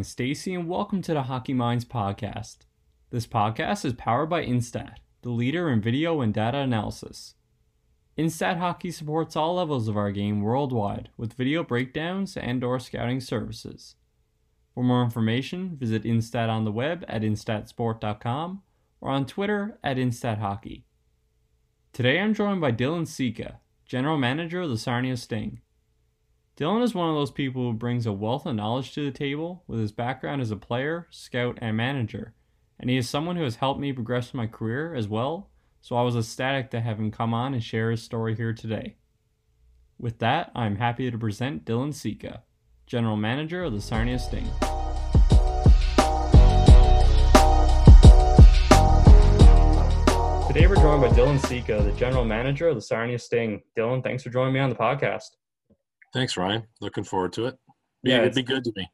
Ryan Stacy, and welcome to the Hockey Minds podcast. This podcast is powered by Instat, the leader in video and data analysis. Instat Hockey supports all levels of our game worldwide with video breakdowns and or scouting services. For more information, visit Instat on the web at instatsport.com or on Twitter at InstatHockey. Today I'm joined by Dylan Seca, General Manager of the Sarnia Sting. Dylan is one of those people who brings a wealth of knowledge to the table with his background as a player, scout, and manager, and he is someone who has helped me progress my career as well, so I was ecstatic to have him come on and share his story here today. With that, I'm happy to present Dylan Seca, General Manager of the Sarnia Sting. Today we're joined by Dylan Seca, the General Manager of the Sarnia Sting. Dylan, thanks for joining me on the podcast. Thanks, Ryan. Looking forward to it. Be, Yeah, it'd be good to me.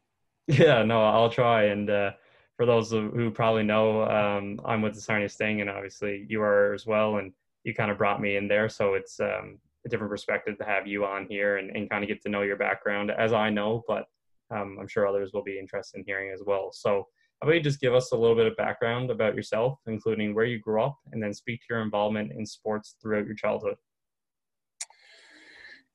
Yeah, no, I'll try. And uh, for those who probably know, um, I'm with the Sarnia Sting, and obviously you are as well. And you kind of brought me in there, so it's um, a different perspective to have you on here and, and kind of get to know your background, as I know, but um, I'm sure others will be interested in hearing as well. So, how about you just give us a little bit of background about yourself, including where you grew up, and then speak to your involvement in sports throughout your childhood.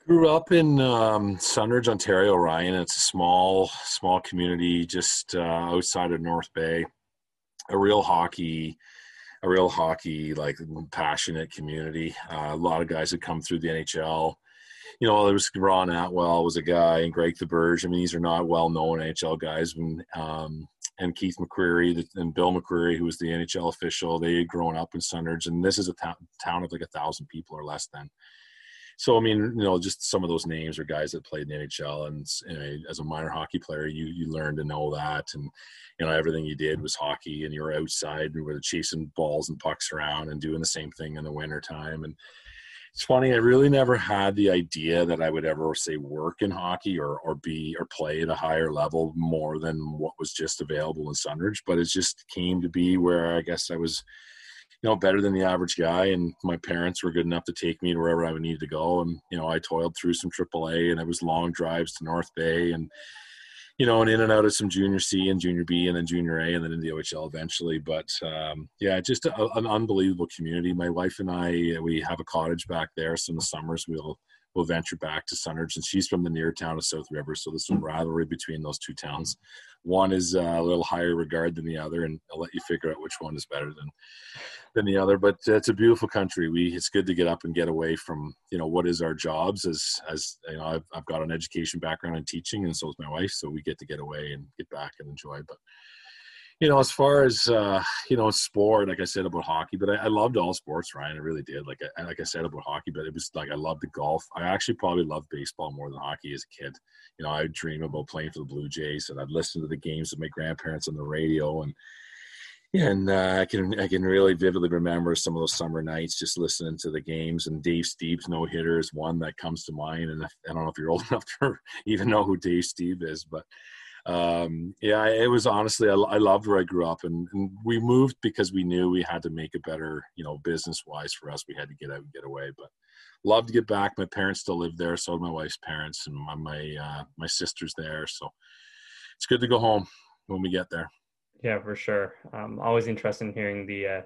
Grew up in um, Sundridge, Ontario, Ryan. It's a small, small community just uh, outside of North Bay. A real hockey, a real hockey like passionate community. Uh, a lot of guys had come through the NHL. You know, there was Ron Atwell was a guy, and Greg Theberge. I mean, these are not well-known NHL guys. And um, and Keith McCreary and Bill McCreary, who was the NHL official, they had grown up in Sundridge, and this is a town town of like a thousand people or less then. So I mean, you know, just some of those names are guys that played in the NHL, and you know, as a minor hockey player, you you learn to know that, and you know, everything you did was hockey, and you were outside, and we were chasing balls and pucks around, and doing the same thing in the winter time, and it's funny, I really never had the idea that I would ever say work in hockey or or be or play at a higher level more than what was just available in Sundridge. But it just came to be where I guess I was, you know, better than the average guy, and my parents were good enough to take me to wherever I would need to go. And you know, I toiled through some AAA, and it was long drives to North Bay, and you know, and in and out of some junior C and junior B and then junior A and then in the OHL eventually. But um, yeah, just a, an unbelievable community. My wife and I, we have a cottage back there. So in the summers, we'll we'll venture back to Sundridge, and she's from the near town of South River. So there's some rivalry between those two towns. One is uh, a little higher regard than the other, and I'll let you figure out which one is better than than the other. But uh, it's a beautiful country. We it's good to get up and get away from you know what is our jobs as as you know I've I've got an education background in teaching, and so is my wife. So we get to get away and get back and enjoy. But you know, as far as uh, you know, sport, like I said about hockey, but I, I loved all sports, Ryan. I really did. Like I, like I said about hockey, but it was like I loved the golf. I actually probably loved baseball more than hockey as a kid. You know, I'd dream about playing for the Blue Jays, and I'd listen to the games of my grandparents on the radio, and and uh, I can I can really vividly remember some of those summer nights just listening to the games. And Dave Stieb's no hitter is one that comes to mind. And I don't know if you're old enough to even know who Dave Steve is, but um, yeah, it was honestly, I, I loved where I grew up and, and, we moved because we knew we had to make it better, you know, business wise for us. We had to get out and get away, but love to get back. My parents still live there. So my wife's parents and my, my, uh, my sister's there. So it's good to go home when we get there. Yeah, for sure. Um, always interested in hearing the, uh,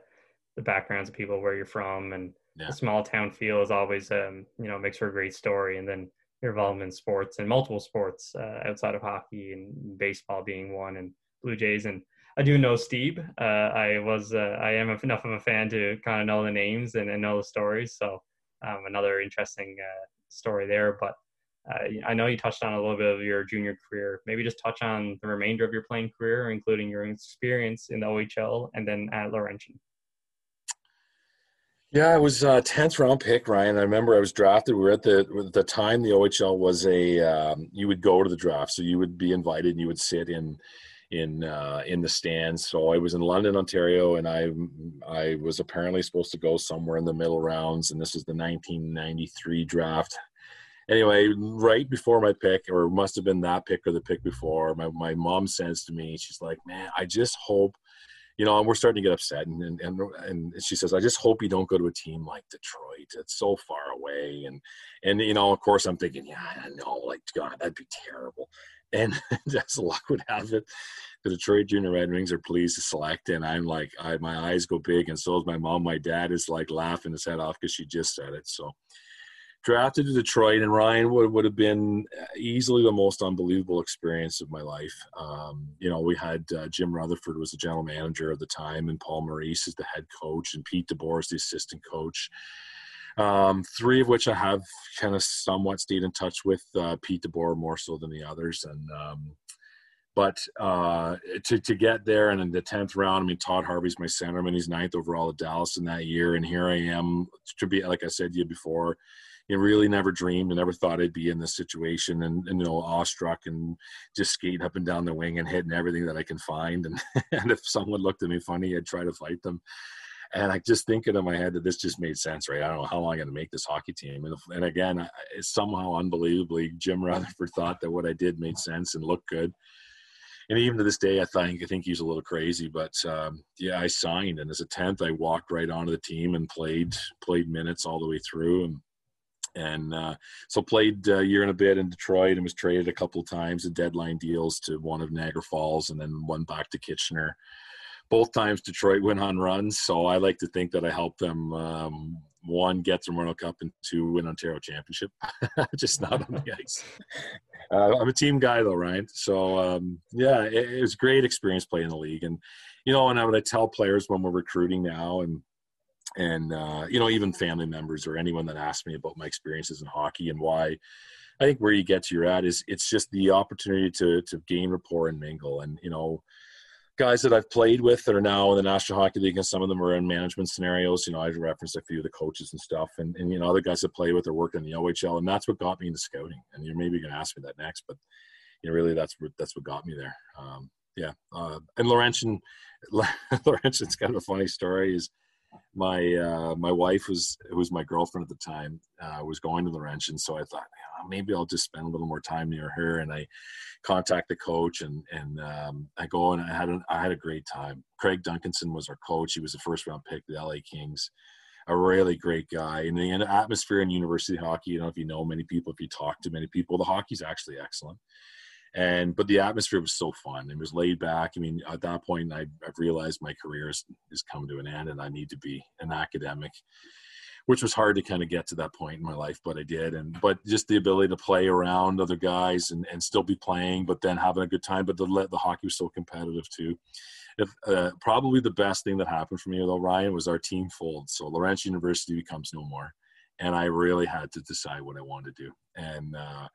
the backgrounds of people, where you're from and Yeah. the small town feel is always, um, you know, makes for a great story. And then your involvement in sports and multiple sports uh, outside of hockey and baseball being one and Blue Jays. And I do know Stieb. Uh, I was, uh, I am enough of a fan to kind of know the names and, and know the stories. So um, another interesting uh, story there. But uh, I know you touched on a little bit of your junior career. Maybe just touch on the remainder of your playing career, including your experience in the OHL and then at Laurentian. Yeah, I was a tenth round pick, Ryan. I remember I was drafted. We were at the at the time the OHL was a um, you would go to the draft, so you would be invited and you would sit in in uh, in the stands. So I was in London, Ontario, and I I was apparently supposed to go somewhere in the middle rounds, and this is the 1993 draft. Anyway, right before my pick, or must have been that pick or the pick before, my my mom says to me, she's like, "Man, I just hope." You know, and we're starting to get upset. And, and, and, and she says, I just hope you don't go to a team like Detroit. It's so far away. And, and, you know, of course I'm thinking, yeah, I know, like, God, that'd be terrible. And as luck would have it, the Detroit Junior Red Wings are pleased to select, and I'm like, I, my eyes go big, and so is my mom. My dad is like laughing his head off because she just said it. So drafted to Detroit, and Ryan would, would have been easily the most unbelievable experience of my life. Um, you know, we had uh, Jim Rutherford was the general manager at the time, and Paul Maurice is the head coach, and Pete DeBoer is the assistant coach. Um, three of which I have kind of somewhat stayed in touch with uh, Pete DeBoer more so than the others, and um, but uh, to to get there and in the tenth round, I mean Todd Harvey's my centerman. He's ninth overall at Dallas in that year, and here I am to be like I said to you before you really never dreamed and never thought I'd be in this situation and, and, you know awestruck and just skating up and down the wing and hitting everything that I can find. And and if someone looked at me funny I'd try to fight them. And I just thinking in my head that this just made sense right? I don't know how long I'm going to make this hockey team. And, and again it's somehow unbelievably Jim Rutherford thought that what I did made sense and looked good. And even to this day, I think I think he's a little crazy. But um, yeah, I signed, and as a tenth, I walked right onto the team and played played minutes all the way through. And and uh, so played a year and a bit in Detroit and was traded a couple times in deadline deals to one of Niagara Falls and then one back to Kitchener. Both times Detroit went on runs, so I like to think that I helped them um, one get the World Cup and two win Ontario Championship, just not on the ice. Uh, I'm a team guy though, Ryan. So um, yeah, it, it was great experience playing the league, and you know, and I would tell players when we're recruiting now and and uh, you know even family members or anyone that asks me about my experiences in hockey and why i think where you get to your at is it's just the opportunity to to gain rapport and mingle. And you know guys that i've played with that are now in the national hockey league and some of them are in management scenarios you know i've referenced a few of the coaches and stuff and, and you know other guys that play with or work in the ohl and that's what got me into scouting. And you're maybe going to ask me that next but you know really that's what that's what got me there. Um, yeah uh, and Laurentian Laurentian's kind of a funny story is my uh, my wife was who was my girlfriend at the time uh, was going to the ranch, and so I thought maybe I'll just spend a little more time near her. And I contact the coach, and and um, I go and I had a, I had a great time. Craig Duncanson was our coach. He was the first round pick, the LA Kings. A really great guy, and the atmosphere in university hockey. You know, if you know many people, if you talk to many people, the hockey's actually excellent and but the atmosphere was so fun. It was laid back. I mean at that point I, have realized my career is, is come to an end and i need to be an academic which was hard to kind of get to that point in my life but i did. And but just the ability to play around other guys and, and still be playing but then having a good time. But the, let the hockey was so competitive too. If, uh, probably the best thing that happened for me though ryan was our team fold. So Laurentian university becomes no more. And i really had to decide what i wanted to do. And uh,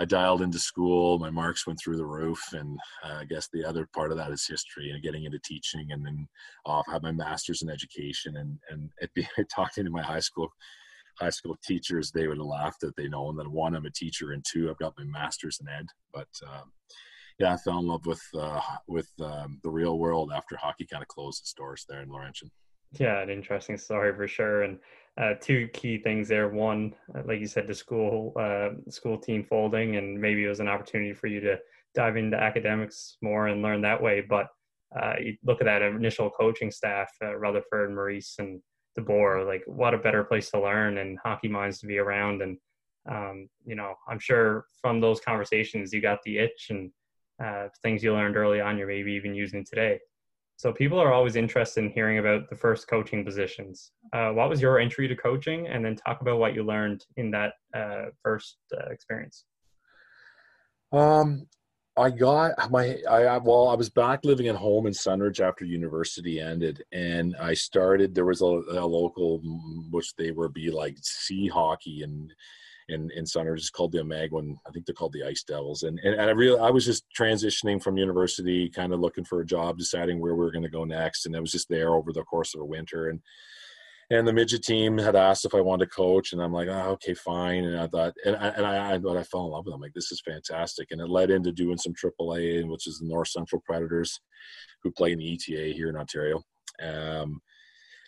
I dialed into school. My marks went through the roof, and uh, I guess the other part of that is history and getting into teaching, and then off uh, have my master's in education. And and it be, talking to my high school high school teachers, they would have laughed that they know and that one, I'm a teacher, and two, I've got my master's in ed. But um, yeah, I fell in love with uh, with um, the real world after hockey kind of closed its doors there in Laurentian. Yeah, an interesting story for sure. And uh, two key things there. One, uh, like you said, the school uh, school team folding, and maybe it was an opportunity for you to dive into academics more and learn that way. But uh, you look at that initial coaching staff, uh, Rutherford, Maurice, and DeBoer. Like, what a better place to learn and hockey minds to be around. And um, you know, I'm sure from those conversations you got the itch and uh, things you learned early on. You're maybe even using today. So people are always interested in hearing about the first coaching positions. Uh, what was your entry to coaching, and then talk about what you learned in that uh, first uh, experience. Um, I got my I well, I was back living at home in Sundridge after university ended, and I started. There was a, a local, which they were be like sea hockey and in in Sundridge. It's called the Almaguin. I think they're called the Ice Devils. And and, and I really I was just transitioning from university, kind of looking for a job, deciding where we were going to go next, and I was just there over the course of a winter and. And the midget team had asked if I wanted to coach, and I'm like, oh, okay, fine. And I thought, and I, and I, I, I fell in love with them. Like, this is fantastic. And it led into doing some AAA, which is the North Central Predators, who play in the ETA here in Ontario. Um,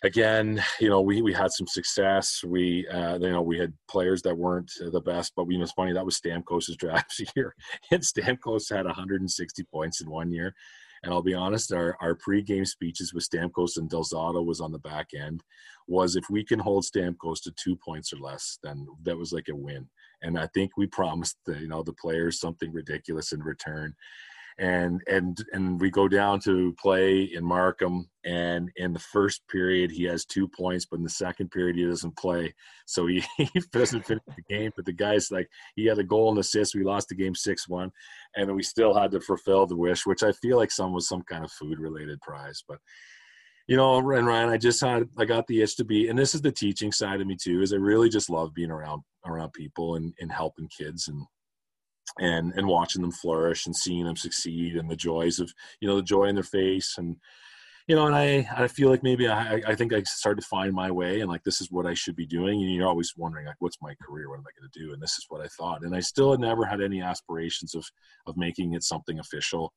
again, you know, we, we had some success. We, uh, you know, we had players that weren't the best, but we, you know, it's funny, that was Stamkos' draft year. And Stamkos had 160 points in one year. And I'll be honest, our, our pregame speeches with Stamkos and Del Zotto was on the back end, was if we can hold Stamkos to two points or less, then that was like a win. and I think we promised the, you know the players something ridiculous in return and and and we go down to play in Markham, and in the first period he has two points, but in the second period he doesn't play, so he, he doesn't finish the game. But the guy's like he had a goal and assist. We lost the game six one, and we still had to fulfill the wish, which I feel like some was some kind of food related prize, but. You know, and Ryan, I just had I got the itch to be, and this is the teaching side of me too. Is I really just love being around around people and, and helping kids and and and watching them flourish and seeing them succeed and the joys of you know the joy in their face and you know and i i feel like maybe i i think i started to find my way and like this is what i should be doing. And you're always wondering like what's my career? What am i going to do? And this is what i thought. And i still had never had any aspirations of of making it something official.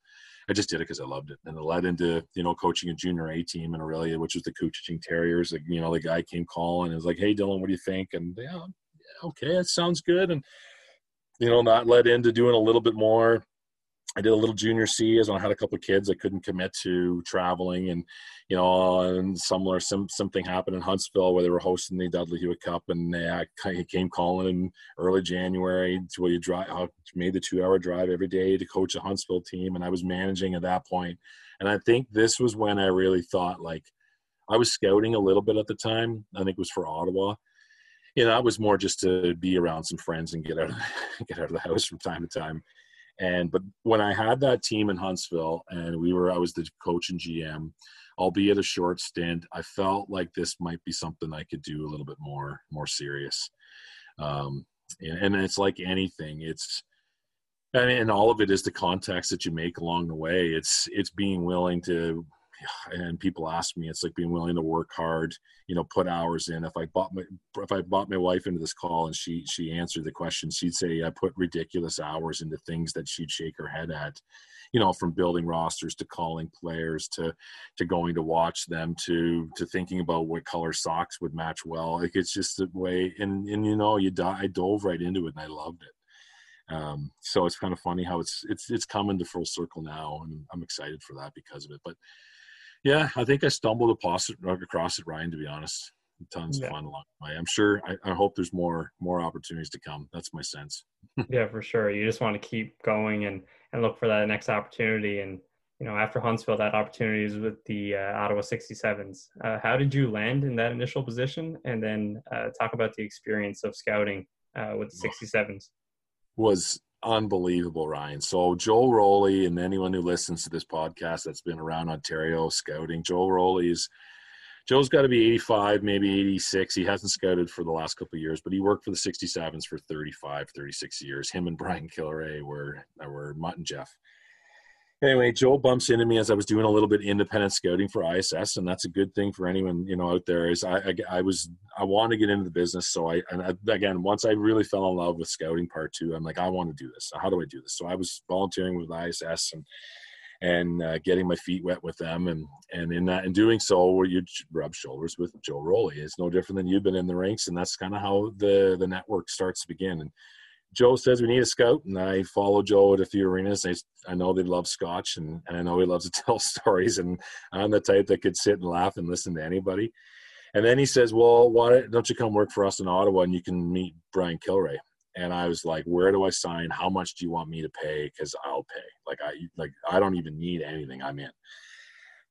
I just did it because i loved it. And it led into you know coaching a junior a team in Orillia which was the Couchiching terriers. Like you know the guy came calling and was like hey dylan what do you think? And yeah okay that sounds good. And you know, that led into doing a little bit more. I did a little junior C as I had a couple of kids I couldn't commit to traveling and you know and similar some something happened in Huntsville where they were hosting the Dudley Hewitt Cup and they uh, came calling in early January to where you drive I made the two hour drive every day to coach a Huntsville team and I was managing at that point. And I think this was when I really thought like I was scouting a little bit at the time. I think it was for Ottawa you know, that was more just to be around some friends and get out of get out of the house from time to time. And but when I had that team in Huntsville and we were I was the coach and GM, albeit a short stint, I felt like this might be something I could do a little bit more more serious. Um, and, and it's like anything, it's and all of it is the contacts that you make along the way. It's it's being willing to and people ask me, it's like being willing to work hard, you know, put hours in. If I bought my if I bought my wife into this call and she she answered the question, she'd say I put ridiculous hours into things that she'd shake her head at, you know, from building rosters to calling players to to going to watch them to to thinking about what color socks would match well. Like it's just the way, and and you know, you die, I dove right into it and I loved it. Um, so it's kind of funny how it's it's it's coming to full circle now, and I'm excited for that because of it. But yeah, I think I stumbled across it, across it, Ryan. To be honest, tons yeah. of fun along the way. I'm sure. I, I, hope there's more more opportunities to come. That's my sense. yeah, for sure. You just want to keep going and and look for that next opportunity. And you know, after Huntsville, that opportunity is with the uh, Ottawa 67s. Uh, how did you land in that initial position? And then uh, talk about the experience of scouting uh, with the 67s. Was unbelievable, Ryan. So Joel Rowley and anyone who listens to this podcast that's been around Ontario scouting, Joel Rowley's Joe's got to be 85, maybe 86. He hasn't scouted for the last couple years, but he worked for the 67s for 35, 36 years. Him and Brian Kilrea were were Mutt and Jeff anyway, Joel bumps into me as I was doing a little bit independent scouting for ISS, and that's a good thing for anyone you know out there. Is I I, I was I want to get into the business, so I and I, again once I really fell in love with scouting part two, I'm like I want to do this. How do I do this? So I was volunteering with ISS and and uh, getting my feet wet with them, and and in that in doing so, where you rub shoulders with Joe Rowley, it's no different than you've been in the ranks, and that's kind of how the the network starts to begin. And Joe says we need a scout, and I follow Joe at a few arenas. I, I know they love Scotch, and, and I know he loves to tell stories, and I'm the type that could sit and laugh and listen to anybody. And then he says, "Well, why don't you come work for us in Ottawa, and you can meet Brian Kilrea?" And I was like, "Where do I sign? How much do you want me to pay? Because I'll pay. Like I like I don't even need anything. I'm in."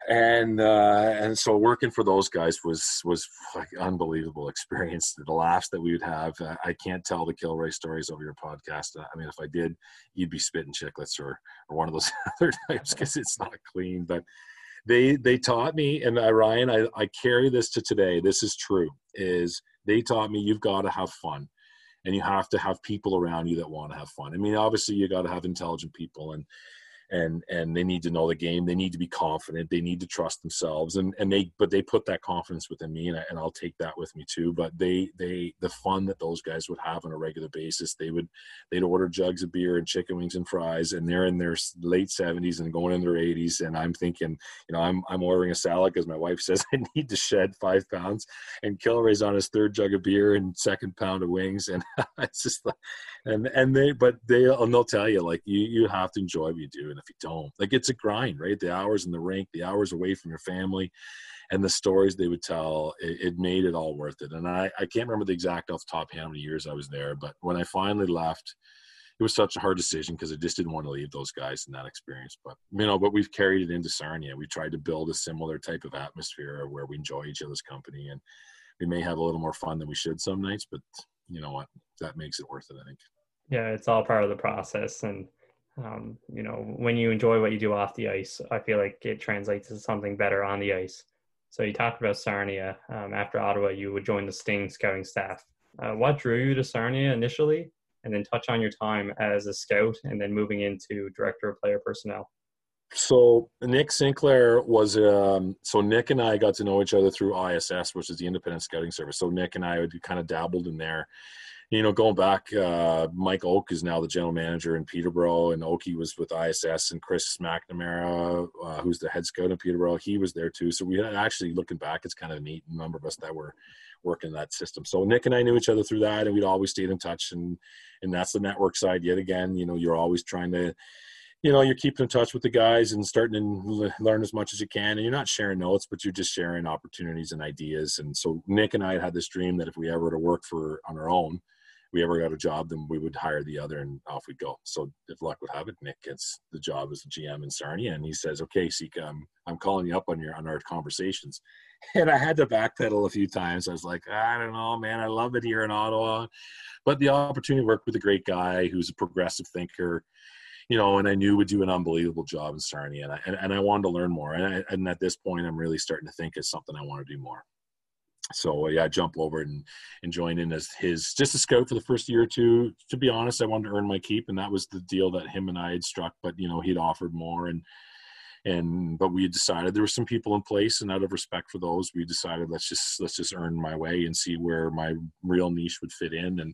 And uh, and so working for those guys was was like unbelievable experience. The laughs that we would have, uh, I can't tell the Kilrea stories over your podcast. I mean, if I did, you'd be spitting Chiclets or or one of those other types because it's not clean. But they they taught me, and I, Ryan, I, I carry this to today. This is true. Is they taught me you've got to have fun and you have to have people around you that want to have fun. I mean, obviously you got to have intelligent people and and and they need to know the game. They need to be confident. They need to trust themselves. And and they but they put that confidence within me and, I, and i'll take that with me too. But they they the fun that those guys would have on a regular basis they would they'd order jugs of beer and chicken wings and fries and they're in their late 70s and going in their 80s and i'm thinking you know i'm i'm ordering a salad because my wife says i need to shed five pounds. And Kilrea's on his third jug of beer and second pound of wings. And it's just like and and they but they and they'll tell you like you you have to enjoy what you do. And if you don't. Like it's a grind, right? The hours in the rink, the hours away from your family, and the stories they would tell, it, it made it all worth it. And I, I can't remember the exact off the top how many years I was there, but when I finally left, it was such a hard decision because I just didn't want to leave those guys in that experience. But you know, but we've carried it into Sarnia. We tried to build a similar type of atmosphere where we enjoy each other's company, and we may have a little more fun than we should some nights. But you know what? That makes it worth it. I think. Yeah, it's all part of the process, and um, you know, when you enjoy what you do off the ice, I feel like it translates to something better on the ice. So you talked about Sarnia. Um, after Ottawa, you would join the Sting scouting staff. Uh, what drew you to Sarnia initially, and then touch on your time as a scout and then moving into director of player personnel. So Nick Sinclair was um, so Nick and I got to know each other through ISS, which is the Independent Scouting Service. So Nick and I had kind of dabbled in there. You know, going back, uh, Mike Oke is now the general manager in Peterborough, and Okie was with ISS, and Chris McNamara, uh, who's the head scout in Peterborough, he was there too. So we had actually looking back, it's kind of neat. A number of us that were working that system. So Nick and I knew each other through that, and we'd always stayed in touch. And and that's the network side. Yet again, you know, you're always trying to, you know, you're keeping in touch with the guys and starting to learn as much as you can. And you're not sharing notes, but you're just sharing opportunities and ideas. And so Nick and I had had this dream that if we ever to work for on our own, we ever got a job, then we would hire the other and off we'd go. So if luck would have it, Nick gets the job as the GM in Sarnia and he says, okay, Seca, I'm, I'm calling you up on your, on our conversations. And I had to backpedal a few times. I was like, I don't know, man, I love it here in Ottawa. But the opportunity to work with a great guy who's a progressive thinker, you know, and I knew would do an unbelievable job in Sarnia. And I, and, and I wanted to learn more. And, I, and at this point, I'm really starting to think it's something I want to do more so yeah, I jump over and, and join in as his just a scout for the first year or two. To be honest, I wanted to earn my keep, and that was the deal that him and I had struck. But you know, he'd offered more, and and but we decided there were some people in place, and out of respect for those, we decided let's just let's just earn my way and see where my real niche would fit in, and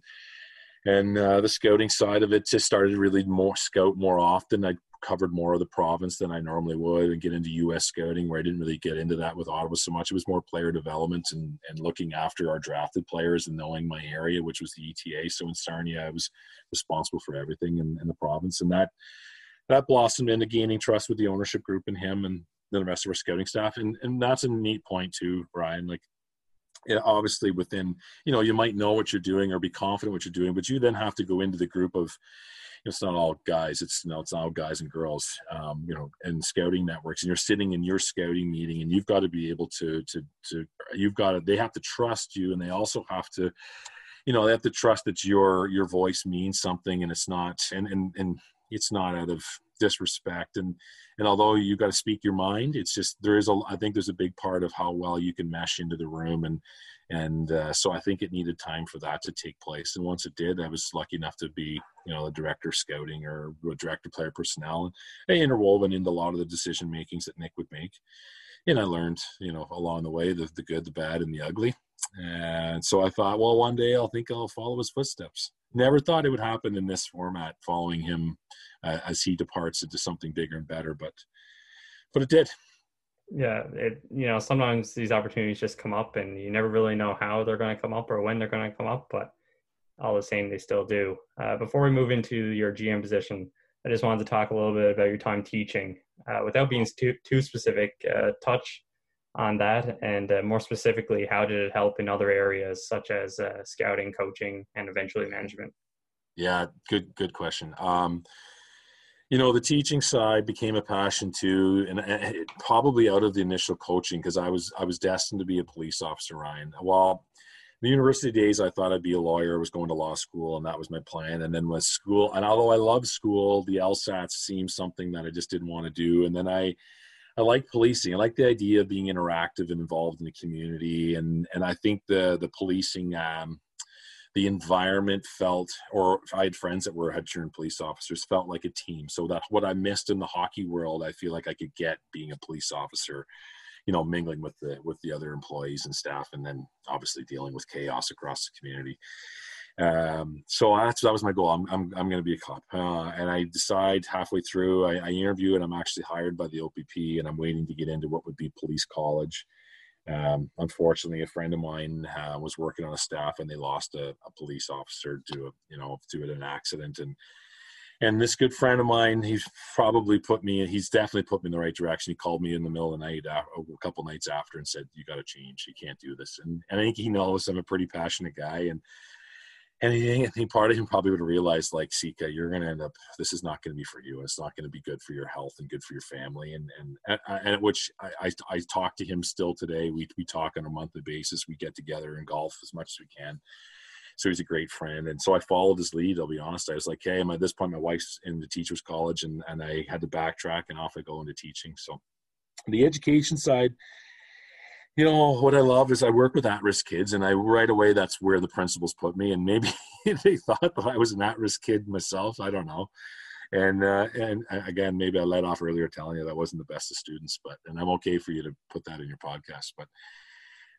and uh, the scouting side of it just started really more scout more often. I covered more of the province than I normally would and get into U.S. scouting where I didn't really get into that with Ottawa so much. It was more player development and, and looking after our drafted players and knowing my area, which was the ETA. So in Sarnia, I was responsible for everything in, in the province, and that that blossomed into gaining trust with the ownership group and him and the rest of our scouting staff. And and that's a neat point too, Ryan. Like obviously within you know you might know what you're doing or be confident what you're doing but you then have to go into the group of it's not all guys it's you know it's all guys and girls um, you know and scouting networks and you're sitting in your scouting meeting and you've got to be able to to to you've got to they have to trust you and they also have to you know they have to trust that your your voice means something and it's not and and and it's not out of disrespect and and although you got to speak your mind it's just there is a i think there's a big part of how well you can mesh into the room and and uh, so i think it needed time for that to take place. And once it did i was lucky enough to be you know the director scouting or director player personnel and interwoven into a lot of the decision makings that nick would make. And i learned you know along the way the, the good the bad and the ugly. And so i thought well one day i'll think i'll follow his footsteps never thought it would happen in this format following him uh, as he departs into something bigger and better but but it did. Yeah it you know sometimes these opportunities just come up and you never really know how they're going to come up or when they're going to come up but all the same they still do. Uh, before we move into your gm position i just wanted to talk a little bit about your time teaching. Uh, without being too, too specific uh, touch on that and uh, more specifically how did it help in other areas such as uh, scouting coaching and eventually management? Yeah good good question. Um, you know the teaching side became a passion too and it, probably out of the initial coaching because i was i was destined to be a police officer ryan. While the university days i thought i'd be a lawyer i was going to law school and that was my plan and then with school and although i loved school the lsat seemed something that i just didn't want to do and then i I like policing. I like the idea of being interactive and involved in the community, and and I think the the policing, um, the environment felt, or I had friends that were turned police officers, felt like a team. So that what I missed in the hockey world, I feel like I could get being a police officer, you know, mingling with the with the other employees and staff, and then obviously dealing with chaos across the community. Um, so that's that was my goal. I'm I'm I'm going to be a cop, uh, and I decide halfway through. I, I, interview, and I'm actually hired by the OPP, and I'm waiting to get into what would be police college. Um, unfortunately, a friend of mine uh, was working on a staff, and they lost a, a police officer to a, you know to an accident, and and this good friend of mine, he's probably put me, he's definitely put me in the right direction. He called me in the middle of the night, uh, a couple nights after, and said, "You got to change. You can't do this." And, and I think he knows I'm a pretty passionate guy, and and he, part of him probably would have realized, like, Seca, you're going to end up. This is not going to be for you. It's not going to be good for your health and good for your family. And and and, uh, and which I, I I talk to him still today. We we talk on a monthly basis. We get together and golf as much as we can so he's a great friend. And so I followed his lead. I'll be honest. I was like, hey, I'm at this point, my wife's in the teacher's college, and and I had to backtrack, and off I go into teaching. So the education side, you know, what I love is I work with at-risk kids, and I right away that's where the principals put me. And maybe they thought that I was an at-risk kid myself. I don't know. And uh, and again, maybe I let off earlier telling you that wasn't the best of students, but and I'm okay for you to put that in your podcast, but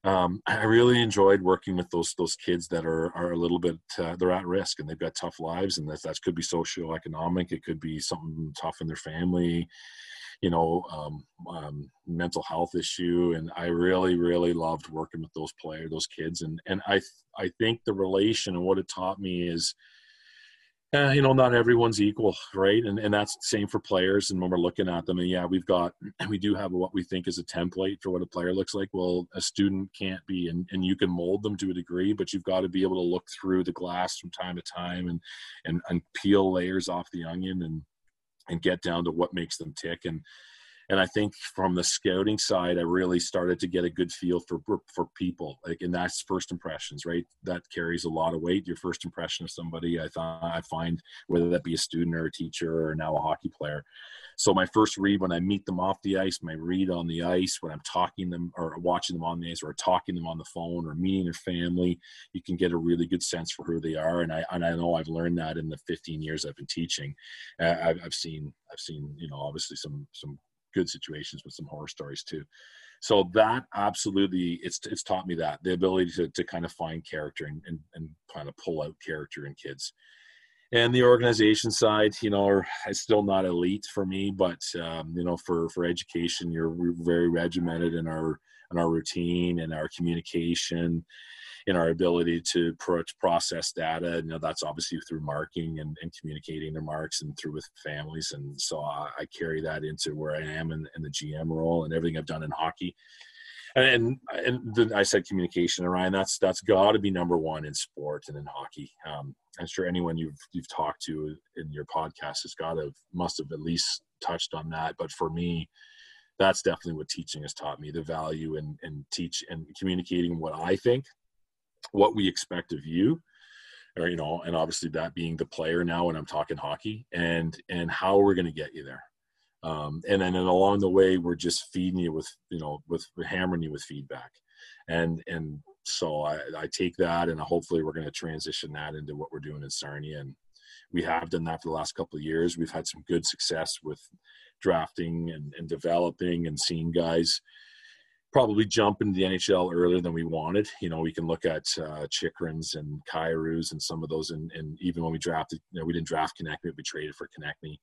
um, I really enjoyed working with those those kids that are are a little bit uh, they're at risk and they've got tough lives and that that could be socioeconomic it could be something tough in their family you know um, um, mental health issue and I really really loved working with those players those kids and and I I think the relation and what it taught me is uh, you know, not everyone's equal, right? And and that's the same for players. And when we're looking at them, and yeah, we've got we do have what we think is a template for what a player looks like. Well, a student can't be, and, and you can mold them to a degree, but you've got to be able to look through the glass from time to time and and and peel layers off the onion and and get down to what makes them tick. And and I think from the scouting side, I really started to get a good feel for for people. Like, and that's first impressions, right? That carries a lot of weight. Your first impression of somebody, I thought, I find whether that be a student or a teacher or now a hockey player. So my first read when I meet them off the ice, my read on the ice when I'm talking them or watching them on the ice or talking them on the phone or meeting their family, you can get a really good sense for who they are. And I and I know I've learned that in the 15 years I've been teaching. Uh, I've, I've seen I've seen you know obviously some some good situations with some horror stories too. So that absolutely, it's it's taught me that the ability to to kind of find character and and, and kind of pull out character in kids. And the organization side, you know, it's still not elite for me, but um, you know, for for education, you're very regimented in our in our routine and our communication in our ability to pro- process data. You know, that's obviously through marking and, and communicating the marks and through with families. And so I, I carry that into where I am in, in, the GM role and everything I've done in hockey. And and, the, I said communication, Ryan. That's that's got to be number one in sport and in hockey. Um, I'm sure anyone you've you've talked to in your podcast has got to must have at least touched on that. But for me, that's definitely what teaching has taught me the value in, in teach and communicating what I think what we expect of you or you know and obviously that being the player now when i'm talking hockey and and how we're going to get you there. Um, and then and along the way we're just feeding you with you know with hammering you with feedback. And and so i i take that and hopefully we're going to transition that into what we're doing in sarnia. And we have done that for the last couple of years. We've had some good success with drafting and, and developing and seeing guys probably jump into the NHL earlier than we wanted. You know, we can look at uh, Chychrun's and Kyrou's and some of those, and, and even when we drafted, you know, we didn't draft Konecny, we traded for Konecny.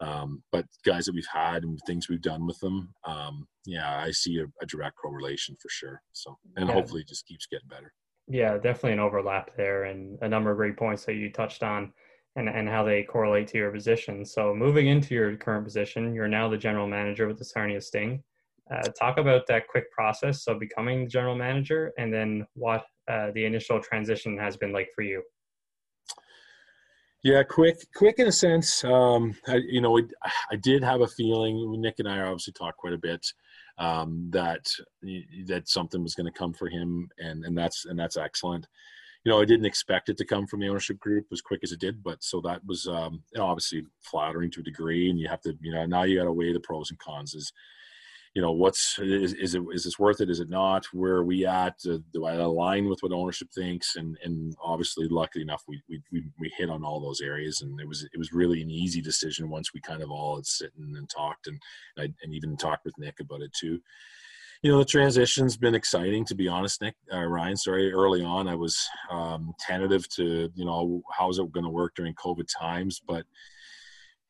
Um, but guys that we've had and things we've done with them, um, yeah, I see a, a, direct correlation for sure. So, and yeah. hopefully, it just keeps getting better. Yeah, definitely an overlap there, and a number of great points that you touched on. And, and how they correlate to your position. So, moving into your current position, you're now the general manager with the Sarnia Sting. Uh, talk about that quick process of becoming the general manager and then what uh, the initial transition has been like for you? Yeah quick quick in a sense um, I, you know i did have a feeling nick and i obviously talked quite a bit um, that that something was going to come for him and and that's and that's excellent. You know i didn't expect it to come from the ownership group as quick as it did but so that was um, obviously flattering to a degree and you have to you know now you got to weigh the pros and cons is you know what's is, is it is this worth it? Is it not? Where are we at? Do, do i align with what ownership thinks? And and obviously luckily enough we, we we we hit on all those areas and it was it was really an easy decision once we kind of all had sitting and talked and I, and even talked with nick about it too. You know the transition's been exciting to be honest nick uh, ryan sorry early on i was um, tentative to you know how's it going to work during covid times but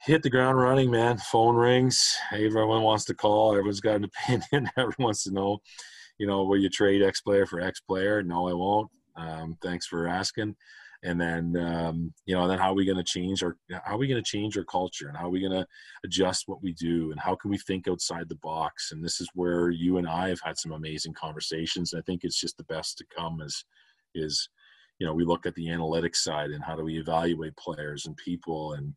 hit the ground running, man. Phone rings. Everyone wants to call. Everyone's got an opinion. Everyone wants to know, you know, will you trade X player for X player? No, I won't. Um, thanks for asking. and then um, you know, then how are we going to change our how are we going to change our culture, and how are we going to adjust what we do, and how can we think outside the box? And this is where you and I have had some amazing conversations. I think it's just the best to come is is you know we look at the analytics side and how do we evaluate players and people and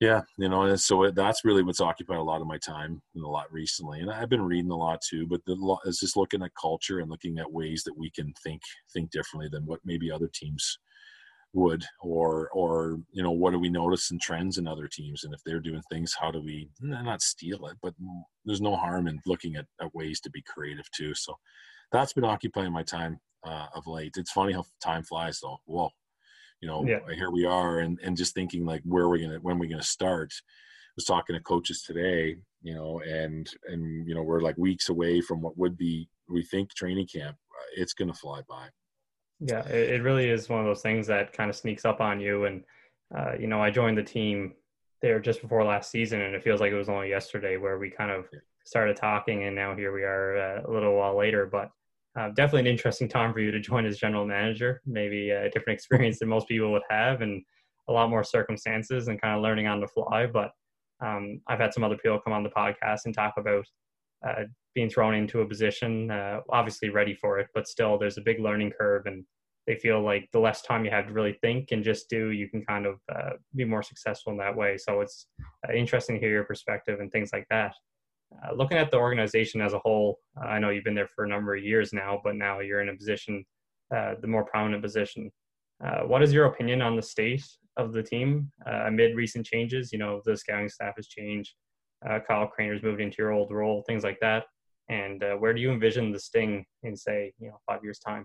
yeah you know and so that's really what's occupied a lot of my time and a lot recently and i've been reading a lot too but the is just looking at culture and looking at ways that we can think think differently than what maybe other teams would or or you know what do we notice in trends in other teams and if they're doing things how do we not steal it but there's no harm in looking at, at ways to be creative too so that's been occupying my time uh, of late. It's funny how time flies though. Whoa you know yeah. here we are and and just thinking like where are we gonna when are we gonna start I was talking to coaches today you know and and you know we're like weeks away from what would be we think training camp it's gonna fly by yeah, it, really is one of those things that kind of sneaks up on you. And, uh, you know, I joined the team there just before last season, and it feels like it was only yesterday where we kind of started talking, and now here we are uh, a little while later. But uh, definitely an interesting time for you to join as general manager. Maybe a different experience than most people would have, and a lot more circumstances and kind of learning on the fly. But um, I've had some other people come on the podcast and talk about uh, being thrown into a position, uh, obviously ready for it, but still there's a big learning curve and they feel like the less time you have to really think and just do, you can kind of uh, be more successful in that way. So it's uh, interesting to hear your perspective and things like that. Uh, looking at the organization as a whole, uh, I know you've been there for a number of years now, but now you're in a position, uh, the more prominent position. Uh, what is your opinion on the state of the team amid recent changes? You know, the scouting staff has changed. Kyle Craner's moved into your old role, things like that. And where do you envision the Sting in, say, you know, five years' time?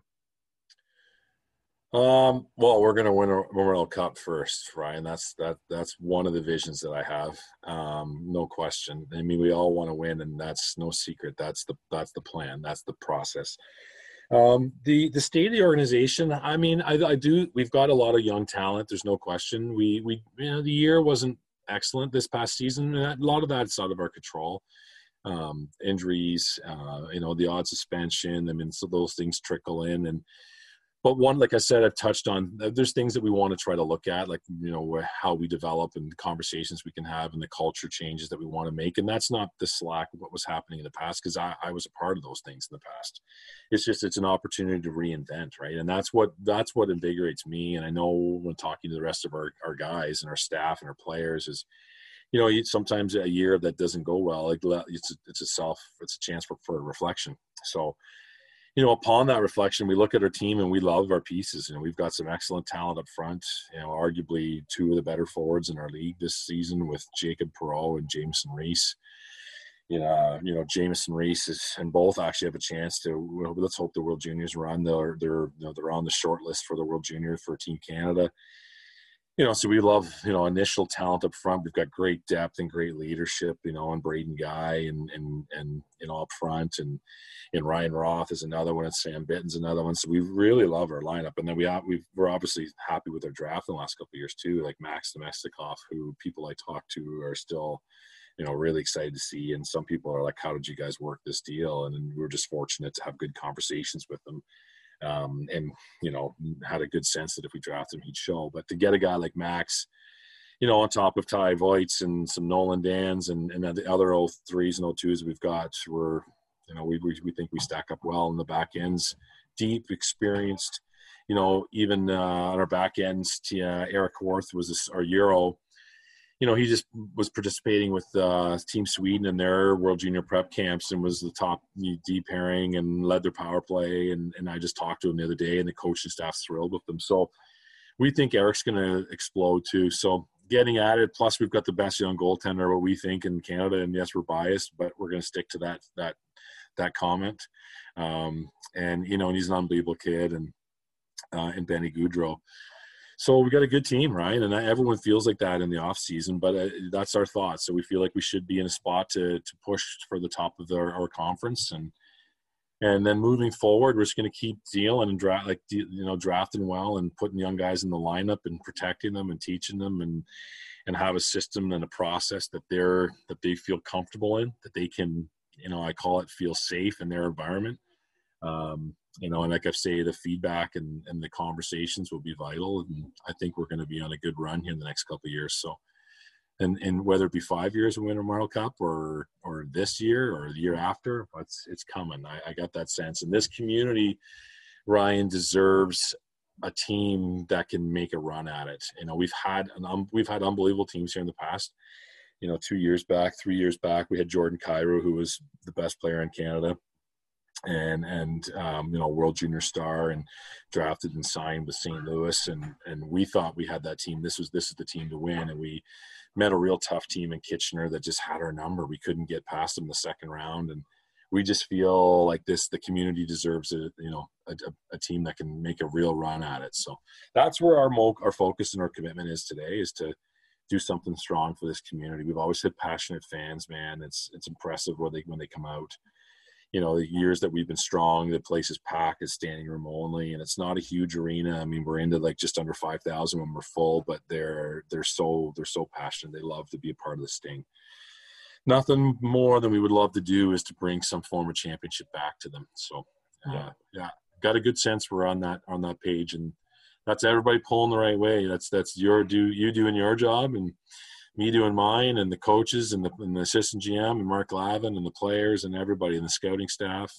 Um, well, we're gonna win a Memorial Cup first, Ryan. That's that. That's one of the visions that I have. Um, no question. I mean, we all want to win, and that's no secret. That's the that's the plan. That's the process. Um, the the state of the organization. I mean, I, I do. We've got a lot of young talent. There's no question. We we you know the year wasn't excellent this past season. And a lot of that's out of our control. Um, injuries, uh, you know, the odd suspension. I mean, so those things trickle in and but one like i said i've touched on uh, there's things that we want to try to look at like you know how we develop and conversations we can have and the culture changes that we want to make and that's not the slack of what was happening in the past because I, I was a part of those things in the past. It's just it's an opportunity to reinvent right? And that's what that's what invigorates me and i know when talking to the rest of our, our guys and our staff and our players is you know sometimes a year that doesn't go well it's a, it's a self it's a chance for, for reflection. So you know, upon that reflection, we look at our team and we love our pieces. You know, we've got some excellent talent up front. You know, arguably two of the better forwards in our league this season with Jacob Perreault and Jamieson Rees. Uh, you know, you know, Jamieson Rees is, and both actually have a chance to. Let's hope the World Juniors run. They're they're you know, they're on the short list for the World Junior for Team Canada you know, so we love, you know, initial talent up front. We've got great depth and great leadership, you know, and Braden Guy and and and you know up front and and Ryan Roth is another one and Sam Bitten's another one. So we really love our lineup. And then we uh, we we're obviously happy with our draft in the last couple of years too, like Max Namestnikov, who people I talk to are still, you know, really excited to see. And some people are like, How did you guys work this deal? And we're just fortunate to have good conversations with them um, and you know had a good sense that if we draft him, he'd show. But to get a guy like Max, you know, on top of Ty Voits and some Nolan Dans and and the other 03s and 02s we've got, we're you know we we, we think we stack up well in the back ends, deep, experienced. You know, even uh, on our back ends, uh, Eric Worth was this, our Euro you know, he just was participating with uh, Team Sweden in their World Junior Prep camps and was the top D pairing and led their power play. And, and I just talked to him the other day, and the coaching staff's thrilled with them. So we think Eric's going to explode too. So getting at it. Plus, we've got the best young goaltender, what we think in Canada. And yes, we're biased, but we're going to stick to that that that comment. Um, and you know, and he's an unbelievable kid, and uh, and Benny Gaudreau so we got a good team, Ryan, and everyone feels like that in the off season. But uh, that's our thought. So we feel like we should be in a spot to to push for the top of our, our conference, and and then moving forward, we're just going to keep dealing and draft like you know drafting well and putting young guys in the lineup and protecting them and teaching them and and have a system and a process that they're that they feel comfortable in that they can you know I call it feel safe in their environment Um, you know, and like I say, the feedback and, and the conversations will be vital. And I think we're going to be on a good run here in the next couple of years. So, and and whether it be five years of Winter Memorial Cup or or this year or the year after, it's it's coming. I, I got that sense. And this community, Ryan deserves a team that can make a run at it. You know, we've had an um, we've had unbelievable teams here in the past. You know, two years back, three years back, we had Jordan Kyrou, who was the best player in Canada, and and um, you know, world junior star, and drafted and signed with St. Louis, and and we thought we had that team. This was this is the team to win, and we met a real tough team in Kitchener that just had our number. We couldn't get past them the second round, and we just feel like this the community deserves a you know a, a, team that can make a real run at it so that's where our mo- our focus and our commitment is today is to do something strong for this community we've always had passionate fans man it's it's impressive when they when they come out you know the years that we've been strong the place is packed it's standing room only and it's not a huge arena i mean we're into like just under 5000 when we're full but they're they're so they're so passionate they love to be a part of the sting nothing more than we would love to do is to bring some form of championship back to them. So, uh, yeah. yeah, got a good sense we're on that on that page, and that's everybody pulling the right way. That's that's your do you doing your job, and me doing mine, and the coaches and the, and the assistant GM and Mark Lavin and the players and everybody and the scouting staff.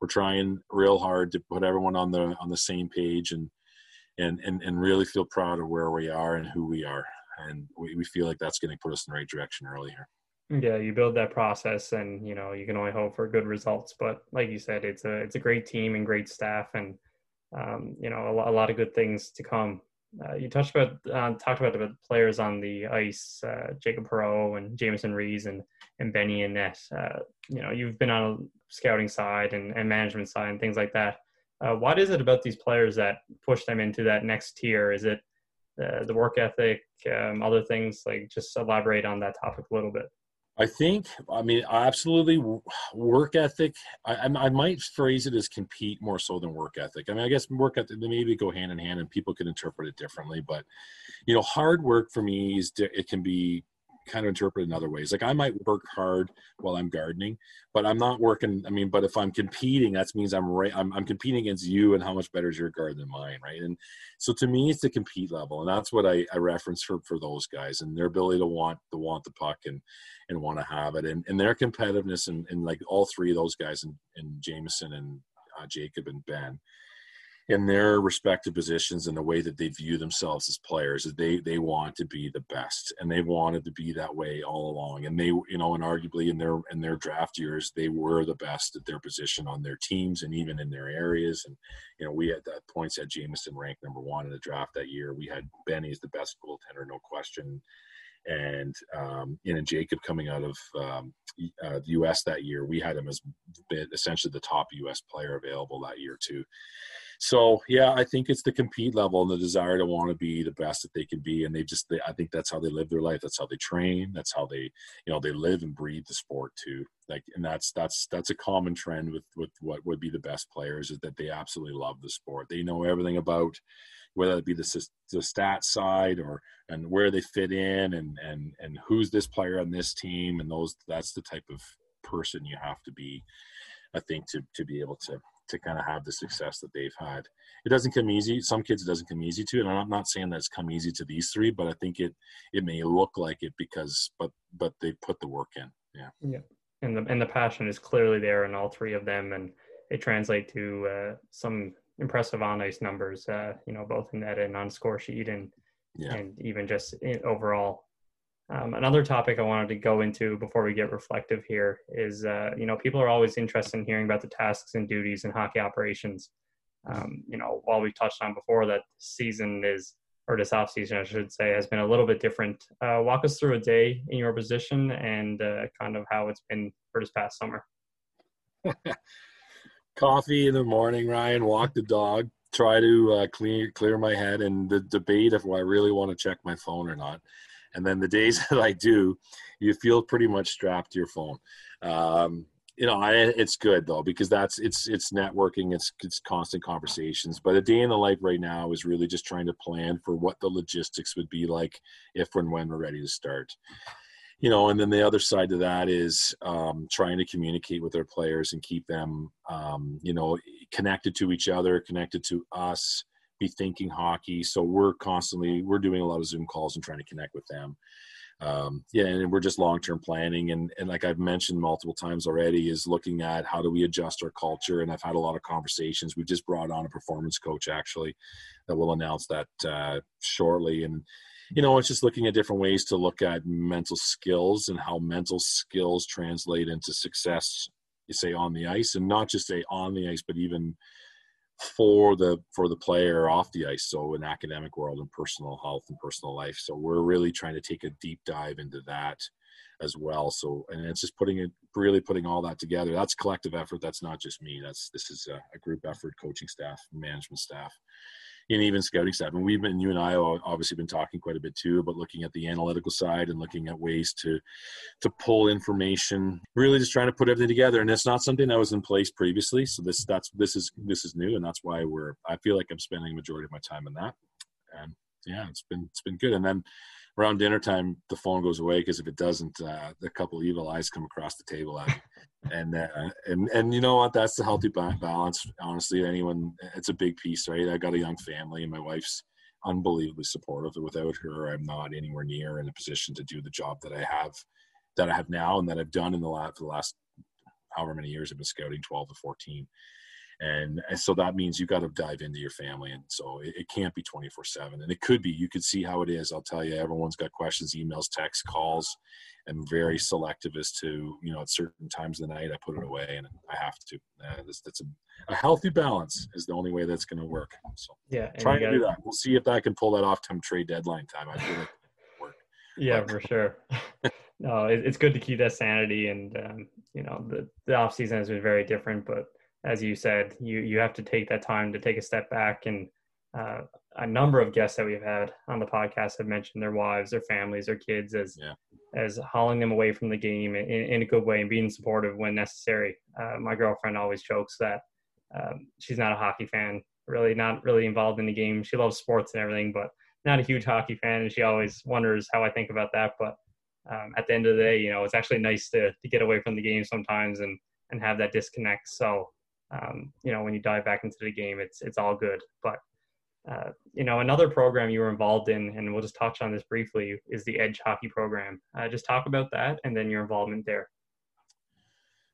We're trying real hard to put everyone on the on the same page and and and, and really feel proud of where we are and who we are. And we, we feel like that's going to put us in the right direction earlier. Yeah, you build that process, and you know you can only hope for good results. But like you said, it's a it's a great team and great staff, and um, you know a, a, lot of good things to come. Uh, you touched about uh, talked about the players on the ice, uh, Jacob Perreault and Jamieson Rees and and Benny and Net. Uh, you know you've been on a scouting side and, and management side and things like that. Uh, what is it about these players that push them into that next tier? Is it uh, the work ethic, um, other things? Like just elaborate on that topic a little bit. I think, I mean, absolutely work ethic. I, I, might phrase it as compete more so than work ethic. I mean, I guess work ethic, they maybe go hand in hand and people can interpret it differently. But, you know, hard work for me is, it can be kind of interpret in other ways. Like I might work hard while I'm gardening, but I'm not working. I mean, but if I'm competing, that means I'm right. I'm, I'm competing against you and how much better is your garden than mine, right? And so to me, it's the compete level, and that's what I, I reference for for those guys and their ability to want to want the puck and and want to have it, and and their competitiveness, and, and like all three of those guys, and and Jamieson and uh, Jacob and Ben in their respective positions and the way that they view themselves as players is they they want to be the best and they wanted to be that way all along and they you know and arguably in their in their draft years they were the best at their position on their teams and even in their areas and you know we at that points had Jamieson ranked number one in the draft that year we had Benny as the best goaltender no question and um, you know Jacob coming out of um, uh, the U.S. that year, we had him as essentially the top U.S. player available that year too so yeah, I think it's the compete level and the desire to want to be the best that they can be, and they just they, I think that's how they live their life. That's how they train. That's how they you know they live and breathe the sport too. Like and that's that's that's a common trend with with what would be the best players is that they absolutely love the sport. They know everything about whether it be the the stat side or and where they fit in and and and who's this player on this team and those that's the type of person you have to be I think to to be able to to kind of have the success that they've had. It doesn't come easy. Some kids it doesn't come easy to, and I'm not saying that it's come easy to these three, but I think it it may look like it because but but they put the work in. Yeah. Yeah. And the and the passion is clearly there in all three of them, and it translates to uh, some impressive on ice numbers. Uh, you know, both in that and on score sheet, and yeah. and even just in, overall um, another topic I wanted to go into before we get reflective here is, uh, you know, people are always interested in hearing about the tasks and duties in hockey operations. Um, you know, while we touched on before that season is, or this off season, I should say, has been a little bit different. Uh, walk us through a day in your position and uh, kind of how it's been for this past summer. Coffee in the morning, Ryan. Walk the dog. Try to uh, clear clear my head, and the debate if I really want to check my phone or not and then the days that I do, you feel pretty much strapped to your phone. Um, you know, I, it's good though because that's it's it's networking, it's it's constant conversations. But a day in the life right now is really just trying to plan for what the logistics would be like if and when we're ready to start. you know, and then the other side to that is um, trying to communicate with our players and keep them, um, you know, connected to each other, connected to us, be thinking hockey. So we're constantly we're doing a lot of Zoom calls and trying to connect with them. Um, yeah, and we're just long term planning, and and like I've mentioned multiple times already, is looking at how do we adjust our culture. And I've had a lot of conversations. We've just brought on a performance coach actually, that will announce that uh, shortly, and you know, it's just looking at different ways to look at mental skills and how mental skills translate into success, you say on the ice, and not just say on the ice, but even for the for the player off the ice. So in academic world and personal health and personal life. So we're really trying to take a deep dive into that as well. So and it's just putting it really putting all that together. That's collective effort. That's not just me. That's this is a, a group effort, coaching staff, management staff and even scouting staff. And we've been, you and I obviously been talking quite a bit too about looking at the analytical side and looking at ways to to pull information. Really, just trying to put everything together. And it's not something that was in place previously. So this that's this is this is new, and that's why we're. I feel like I'm spending a majority of my time in that. And yeah, it's been it's been good. And then around dinner time, the phone goes away because if it doesn't, uh, a couple evil eyes come across the table at me. and uh, and and you know what? That's the healthy balance. Honestly, anyone, it's a big piece, right? I got a young family, and my wife's unbelievably supportive. Without her, I'm not anywhere near in a position to do the job that I have, that I have now, and that I've done in the last for the last however many years I've been scouting, 12 to 14 and, and so that means you got to dive into your family. And so it, it can't be 24 7 and it could be. You could see how it is. I'll tell you everyone's got questions emails texts calls. I'm very selective as to you know at certain times of the night i put it away and i have to. Uh, that's, that's a, a, healthy balance is the only way that's going to work. So yeah trying to do that. We'll see if i can pull that off time trade deadline time. I feel like work. Yeah but, for sure. No it, it's good to keep that sanity and um, you know the, the off season has been very different but as you said, you you have to take that time to take a step back. And uh, a number of guests that we've had on the podcast have mentioned their wives, their families, their kids as yeah. as hauling them away from the game in, in, a good way and being supportive when necessary. Uh, my girlfriend always jokes that um, she's not a hockey fan, really not really involved in the game. She loves sports and everything, but not a huge hockey fan, and she always wonders how I think about that. But um, at the end of the day, you know, it's actually nice to to get away from the game sometimes and and have that disconnect. So um, you know, when you dive back into the game, it's it's all good. But uh, you know, another program you were involved in, and we'll just touch on this briefly, is the Edge Hockey Program. Uh, just talk about that and then your involvement there.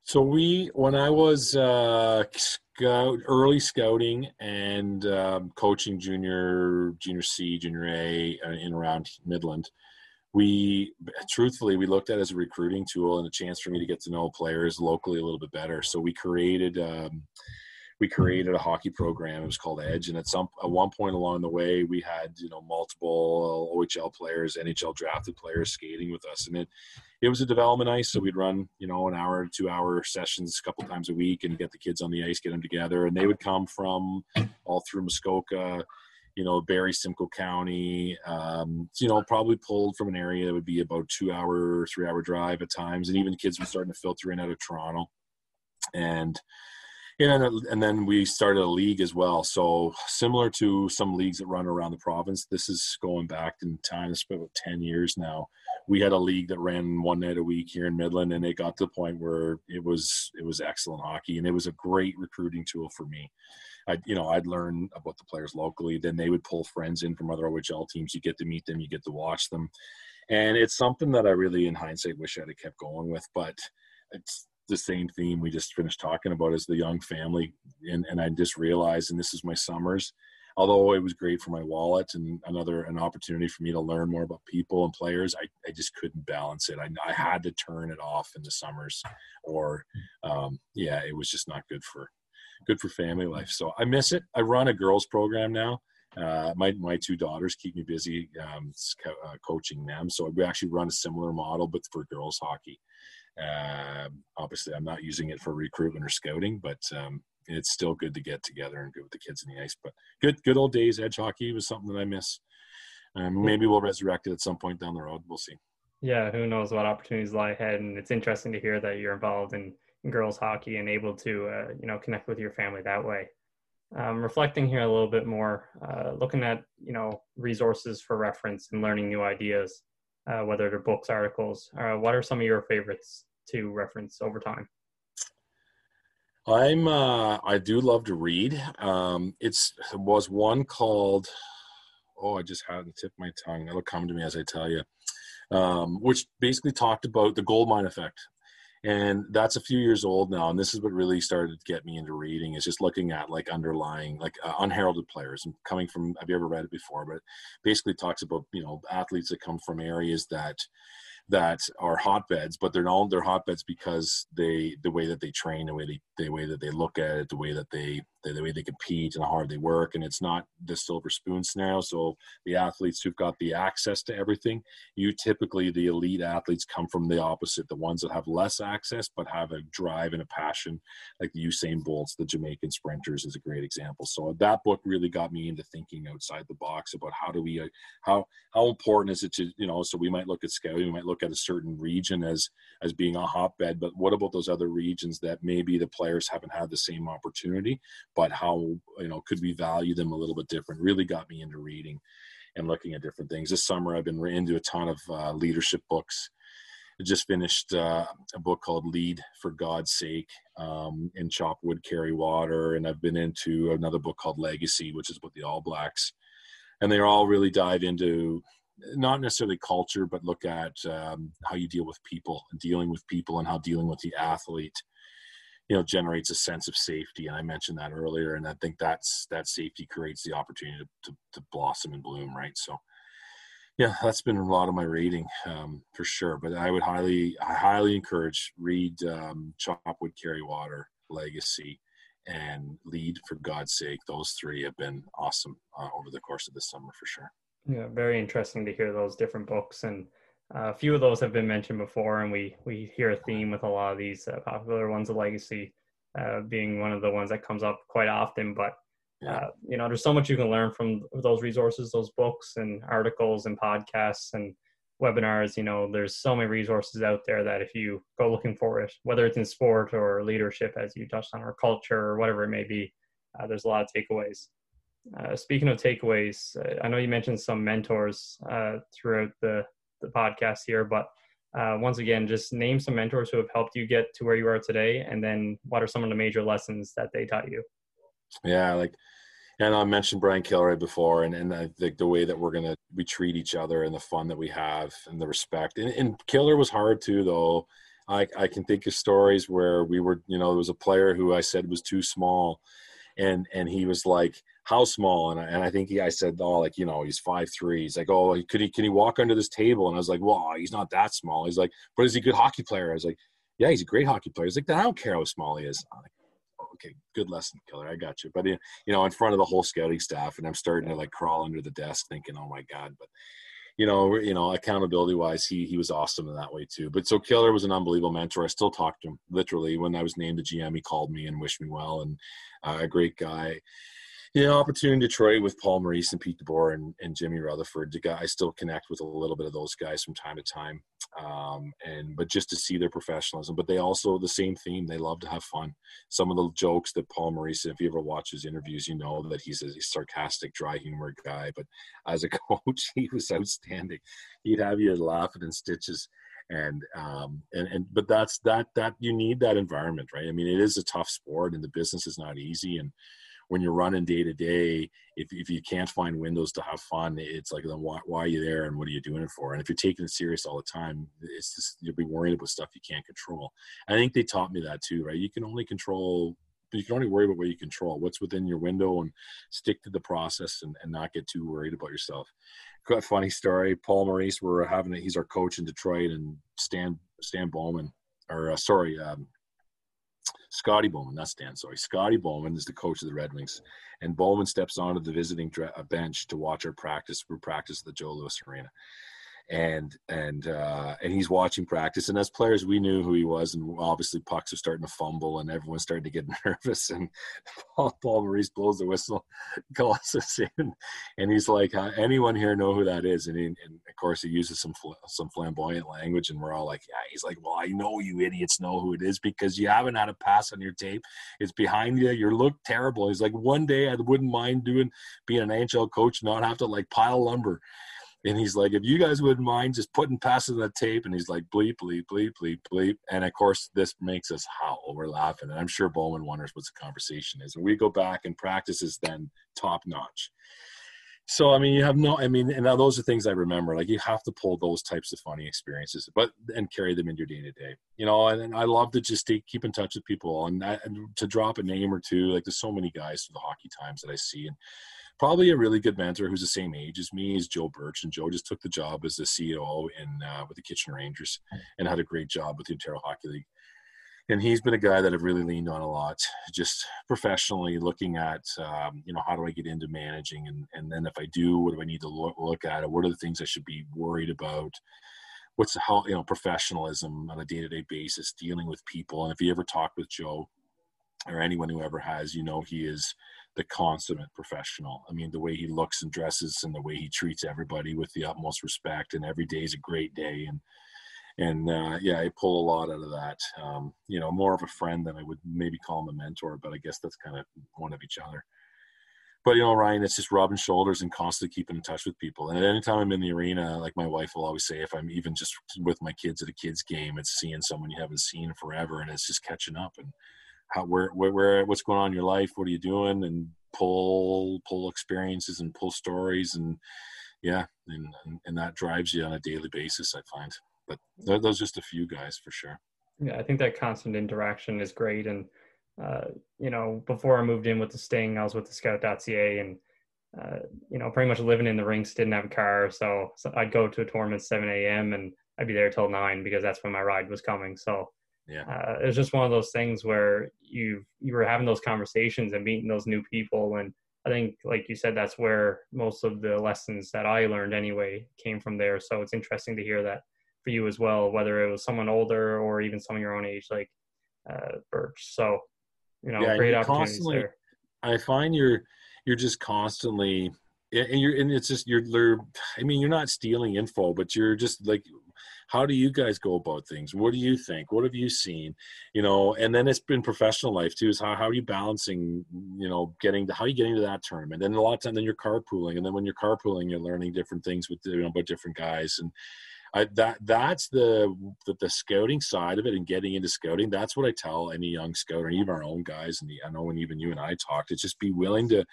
So we, when I was uh, scout, early scouting and um, coaching junior, junior C, junior A, uh, in around Midland, we truthfully we looked at as a recruiting tool and a chance for me to get to know players locally a little bit better. So we created um, we created a hockey program. It was called edge. And at some at one point along the way we had you know multiple ohl players nhl drafted players skating with us. And it it was a development ice. So we'd run you know an hour two hour sessions a couple times a week and get the kids on the ice get them together. And they would come from all through muskoka you know, Barrie, Simcoe County, um, you know, probably pulled from an area that would be about two hour, three hour drive at times. And even kids were starting to filter in out of Toronto. And, and and then we started a league as well. So similar to some leagues that run around the province, this is going back in time. It's about 10 years now. We had a league that ran one night a week here in Midland and it got to the point where it was, it was excellent hockey and it was a great recruiting tool for me. I, you know, I'd learn about the players locally. Then they would pull friends in from other OHL teams. You get to meet them, you get to watch them, and it's something that I really, in hindsight, wish I'd have kept going with. But it's the same theme we just finished talking about as the young family, and and I just realized, and this is my summers. Although it was great for my wallet and another an opportunity for me to learn more about people and players, I, I just couldn't balance it. I, I had to turn it off in the summers, or um, yeah, it was just not good for good for family life. So I miss it. I run a girls program now. Uh, my my two daughters keep me busy um, uh, coaching them. So we actually run a similar model, but for girls hockey. Uh, obviously, I'm not using it for recruitment or scouting, but um, it's still good to get together and go with the kids in the ice. But good good old days edge hockey was something that I miss. Um, maybe we'll resurrect it at some point down the road. We'll see. Yeah, who knows what opportunities lie ahead, and it's interesting to hear that you're involved in girls hockey and able to uh, you know connect with your family that way. Um, reflecting here a little bit more, uh, looking at you know resources for reference and learning new ideas. uh, whether they're books, articles. Uh, what are some of your favorites to reference over time? I'm uh, I do love to read. Um, it's was one called oh I just had to tip my tongue. It'll come to me as I tell you. Um, which basically talked about the gold mine effect and that's a few years old now and this is what really started to get me into reading is just looking at like underlying like uh, unheralded players and coming from have you ever read it before? But basically talks about you know athletes that come from areas that that are hotbeds, but they're not they're hotbeds because they the way that they train, the way they the way that they look at it, the way that they the, the way they compete and how hard they work, and it's not the silver spoon scenario. So the athletes who've got the access to everything, you typically the elite athletes come from the opposite, the ones that have less access but have a drive and a passion, like the Usain Bolts, the Jamaican sprinters is a great example. So that book really got me into thinking outside the box about how do we uh, how how important is it to you know so we might look at scouting, we might look look at a certain region as as being a hotbed but what about those other regions that maybe the players haven't had the same opportunity but how you know could we value them a little bit different really got me into reading and looking at different things this summer i've been into a ton of uh, leadership books I just finished uh, a book called Lead for God's Sake um, in Chop Wood, Carry Water. And I've been into another book called Legacy, which is about the All Blacks. And they all really dive into not necessarily culture, but look at um, how you deal with people dealing with people and how dealing with the athlete, you know, generates a sense of safety. And I mentioned that earlier, and I think that's that safety creates the opportunity to, to, to blossom and bloom, right? So, yeah, that's been a lot of my reading um, for sure. But I would highly, I highly encourage read um, Chop Wood, Carry Water, Legacy, and Lead for God's sake. Those three have been awesome uh, over the course of the summer for sure. Yeah, very interesting to hear those different books, and uh, a few of those have been mentioned before, and we we hear a theme with a lot of these uh, popular ones. of legacy uh, being one of the ones that comes up quite often, but uh, you know, there's so much you can learn from those resources, those books and articles and podcasts and webinars. You know, there's so many resources out there that if you go looking for it, whether it's in sport or leadership, as you touched on, or culture or whatever it may be, uh, there's a lot of takeaways. Uh, speaking of takeaways, uh, I know you mentioned some mentors uh, throughout the, the podcast here, but uh, once again, just name some mentors who have helped you get to where you are today, and then what are some of the major lessons that they taught you? Yeah, like, and I mentioned Brian Kilrea before, and, and I think the way that we're gonna we treat each other and the fun that we have and the respect. And, and Killer was hard too, though. I I can think of stories where we were, you know, there was a player who I said was too small, and and he was like how small? And I, and I think he, I said, oh, like, you know, he's five three. He's like, oh, could he, can he walk under this table? And I was like, well, he's not that small. He's like, but is he a good hockey player? I was like, yeah, he's a great hockey player. He's like, I don't care how small he is. Like, oh, okay, good lesson, killer. I got you. But, you know, in front of the whole scouting staff, and I'm starting to like crawl under the desk thinking, oh my God. But, you know, you know, accountability wise, he he was awesome in that way too. But so Killer was an unbelievable mentor. I still talk to him literally. When I was named the GM, he called me and wished me well, and uh, a great guy you know, opportunity in Detroit with Paul Maurice and Pete DeBoer and, and Jimmy Rutherford. I still connect with a little bit of those guys from time to time. Um, and but just to see their professionalism, but they also the same theme. They love to have fun. Some of the jokes that Paul Maurice, if you ever watch his interviews, you know that he's a sarcastic, dry humor guy. But as a coach, he was outstanding. He'd have you laughing in stitches and um and and but that's that that you need that environment right i mean it is a tough sport and the business is not easy and when you're running day to day, if, if you can't find windows to have fun, it's like, then why, why are you there and what are you doing it for? And if you're taking it serious all the time, it's just, you'll be worried about stuff you can't control. I think they taught me that too, right? You can only control you can only worry about what you control, what's within your window, and stick to the process and, and not get too worried about yourself. Got funny story. Paul Maurice, we're having it. He's our coach in Detroit, and Stan Stan Bowman, or uh, sorry, um, Scotty Bowman, not Stan, sorry. Scotty Bowman is the coach of the Red Wings. And Bowman steps onto the visiting uh, bench to watch our practice. We practice at the Joe Louis Arena and and uh, and he's watching practice. And as players, we knew who he was, and obviously pucks are starting to fumble, and everyone's starting to get nervous. And Paul, Paul Maurice blows the whistle, calls us in, and he's like, "Anyone here know who that is?" And, he, and of course, he uses some some flamboyant language, and we're all like, "Yeah." He's like, "Well, I know you idiots know who it is because you haven't had a pass on your tape. It's behind you. You look terrible." He's like, "One day, I wouldn't mind doing being an NHL coach, not have to like pile lumber." And he's like, if you guys wouldn't mind just putting passes on the tape, and he's like, bleep, bleep, bleep, bleep, bleep. And of course, this makes us howl. We're laughing. And I'm sure Bowman wonders what the conversation is. And we go back and practice is then top notch. So, I mean, you have no, I mean, and those are things I remember. Like, you have to pull those types of funny experiences, but, and carry them into your day to day, you know. And, and, I love to just stay, keep in touch with people and, and to drop a name or two. Like, there's so many guys through the hockey times that I see. And, probably a really good mentor who's the same age as me is Joe Birch, and Joe just took the job as the CEO in uh, with the Kitchener Rangers and had a great job with the Ontario Hockey League. And he's been a guy that I've really leaned on a lot, just professionally looking at, um, you know, how do I get into managing, and and then if I do, what do I need to look, look at? What are the things I should be worried about? What's the, how you know professionalism on a day to day basis, dealing with people. And if you ever talk with Joe, or anyone who ever has, you know, he is the consummate professional. I mean, the way he looks and dresses and the way he treats everybody with the utmost respect, and every day is a great day. And and uh, yeah, I pull a lot out of that. Um, you know, more of a friend than I would maybe call him a mentor, but I guess that's kind of one of each other. But you know, Ryan, it's just rubbing shoulders and constantly keeping in touch with people. And anytime I'm in the arena, like my wife will always say, if I'm even just with my kids at a kids game, it's seeing someone you haven't seen forever, and it's just catching up and how where, where where what's going on in your life? What are you doing? And pull pull experiences and pull stories and yeah and and that drives you on a daily basis i find. But those just a few guys for sure. Yeah i think that constant interaction is great. And uh, you know before i moved in with the sting i was with the scout.ca and uh, you know pretty much living in the rinks didn't have a car. So, so i'd go to a tournament 7 a.m and i'd be there till 9 because that's when my ride was coming. So yeah. Uh, it was just one of those things where you you were having those conversations and meeting those new people and i think like you said that's where most of the lessons that i learned anyway came from there. So it's interesting to hear that for you as well whether it was someone older or even someone your own age like uh, birch. So you know yeah, great opportunities there. I find you're you're just constantly and you're and it's just you're, you're i mean you're not stealing info but you're just like how do you guys go about things what do you think what have you seen you know and then it's been professional life too is how, how are you balancing you know getting to how are you getting to that tournament and then a lot of time then you're carpooling and then when you're carpooling you're learning different things with you know about different guys and I, that that's the, the, the scouting side of it and getting into scouting. That's what I tell any young scout or even our own guys. And the, I know when even you and I talked, it's just be willing to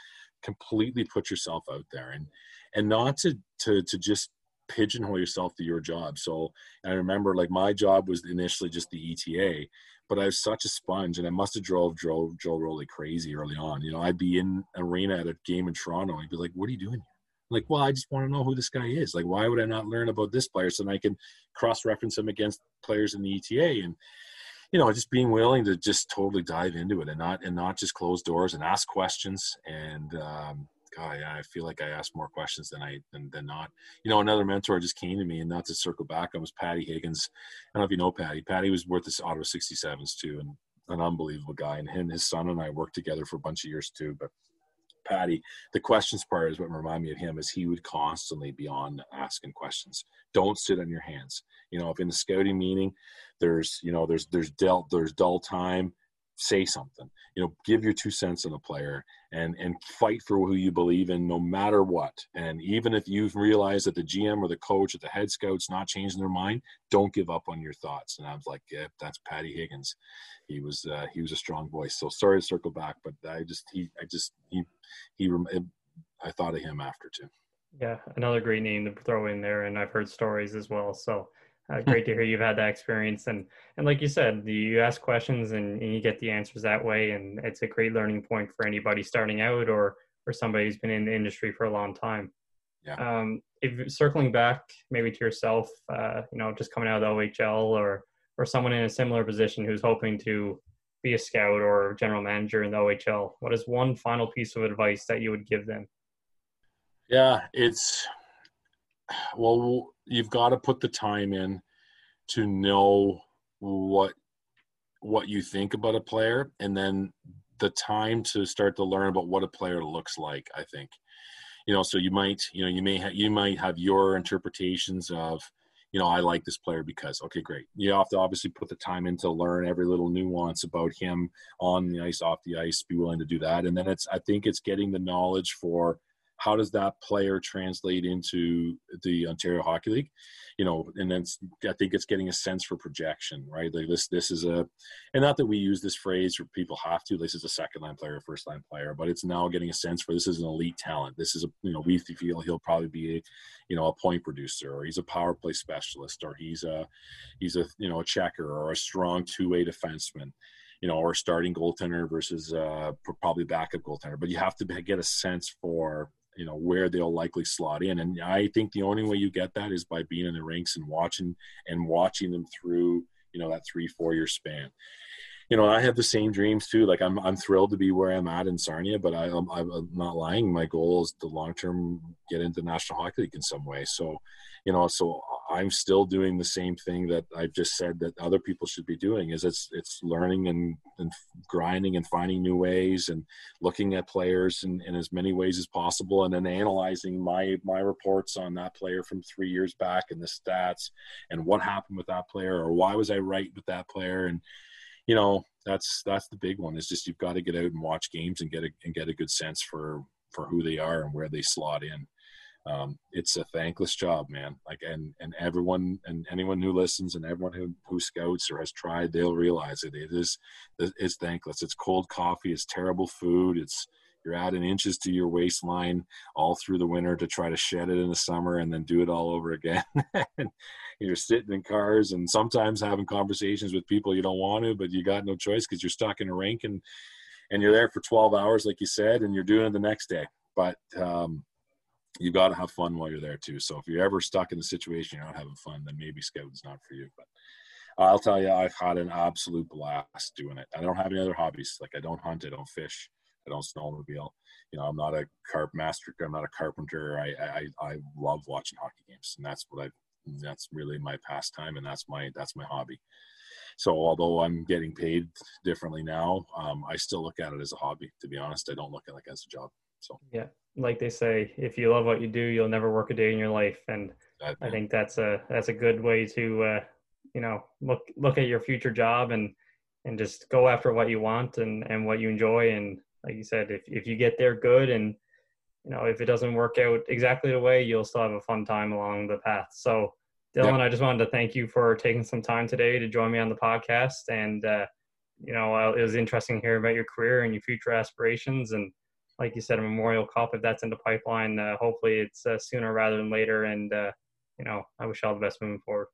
completely put yourself out there and and not to to to just pigeonhole yourself to your job. So I remember like my job was initially just the ETA, but I was such a sponge and I must have drove Joe Joe Rowley crazy early on. You know, I'd be in arena at a game in Toronto he'd be like, What are you doing here? like, well, I just want to know who this guy is. Like, why would I not learn about this player so I can cross reference him against players in the ETA and you know, just being willing to just totally dive into it and not and not just close doors and ask questions and um, Oh, God, I feel like I asked more questions than I than, than not. You know, another mentor just came to me, and not to circle back, I was Patty Higgins. I don't know if you know Patty. Patty was worth this Ottawa 67s too, and an unbelievable guy. And him, his son, and I worked together for a bunch of years too. But Patty, the questions part is what remind me of him. Is he would constantly be on asking questions. Don't sit on your hands. You know, if in the scouting meeting, there's you know there's there's dull there's dull time say something. You know give your two cents on a player and and fight for who you believe in no matter what. And even if you realize that the gm or the coach or the head scout's not changing their mind don't give up on your thoughts. And i was like yeah, that's patty higgins. He was uh, he was a strong voice. So sorry to circle back but i just he i just he he i thought of him after too. Yeah another great name to throw in there and i've heard stories as well. So uh, great to hear you've had that experience, and and like you said, you ask questions and, and, you get the answers that way, and it's a great learning point for anybody starting out or or somebody who's been in the industry for a long time. Yeah. Um, if circling back maybe to yourself, uh, you know, just coming out of the OHL or or someone in a similar position who's hoping to be a scout or general manager in the OHL, what is one final piece of advice that you would give them? Yeah, it's well, you've got to put the time in to know what what you think about a player and then the time to start to learn about what a player looks like i think. You know so you might you know you may have you might have your interpretations of you know i like this player because okay great. You have to obviously put the time in to learn every little nuance about him on the ice off the ice be willing to do that. And then it's i think it's getting the knowledge for how does that player translate into the Ontario Hockey League? You know, and then I think it's getting a sense for projection, right? Like this, this is a, and not that we use this phrase or people have to. This is a second line player, first line player, but it's now getting a sense for this is an elite talent. This is a, you know, we feel he'll probably be a, you know, a point producer, or he's a power play specialist, or he's a, he's a, you know, a checker, or a strong two way defenseman you know, or starting goaltender versus uh, probably backup goaltender. But you have to get a sense for you know where they'll likely slot in. And i think the only way you get that is by being in the rinks and watching and watching them through you know that three four year span you know i have the same dreams too like i'm i'm thrilled to be where i'm at in sarnia but i i'm, I'm not lying my goal is to long term get into national hockey league in some way. So you know so i'm still doing the same thing that i've just said that other people should be doing is it's it's learning and, and grinding and finding new ways and looking at players in, in as many ways as possible and then analyzing my my reports on that player from three years back and the stats and what happened with that player or why was i right with that player and you know that's that's the big one is just you've got to get out and watch games and get a and get a good sense for for who they are and where they slot in um, it's a thankless job, man. Like, and and everyone and anyone who listens and everyone who who scouts or has tried, they'll realize it. It is it's thankless. It's cold coffee. It's terrible food. It's you're adding inches to your waistline all through the winter to try to shed it in the summer and then do it all over again. and you're sitting in cars and sometimes having conversations with people you don't want to, but you got no choice because you're stuck in a rink and and you're there for 12 hours, like you said, and you're doing it the next day. But um, you got to have fun while you're there too. So if you're ever stuck in a situation you're not having fun, then maybe scouting's not for you. But I'll tell you, I've had an absolute blast doing it. I don't have any other hobbies. Like I don't hunt, I don't fish, I don't snowmobile. You know, I'm not a carp master. I'm not a carpenter. I I, I love watching hockey games, and that's what I. That's really my pastime, and that's my that's my hobby. So although I'm getting paid differently now, um, I still look at it as a hobby. To be honest, I don't look at it like as a job. So yeah, like they say, if you love what you do, you'll never work a day in your life. And I think that's a that's a good way to uh, you know look look at your future job and and just go after what you want and and what you enjoy. And like you said, if if you get there good and you know if it doesn't work out exactly the way, you'll still have a fun time along the path. So Dylan, I just wanted to thank you for taking some time today to join me on the podcast. And uh, you know, it was interesting to hear about your career and your future aspirations and like you said, a Memorial Cup, if that's in the pipeline, uh, hopefully it's uh, sooner rather than later. And, uh, you know, I wish you all the best moving forward.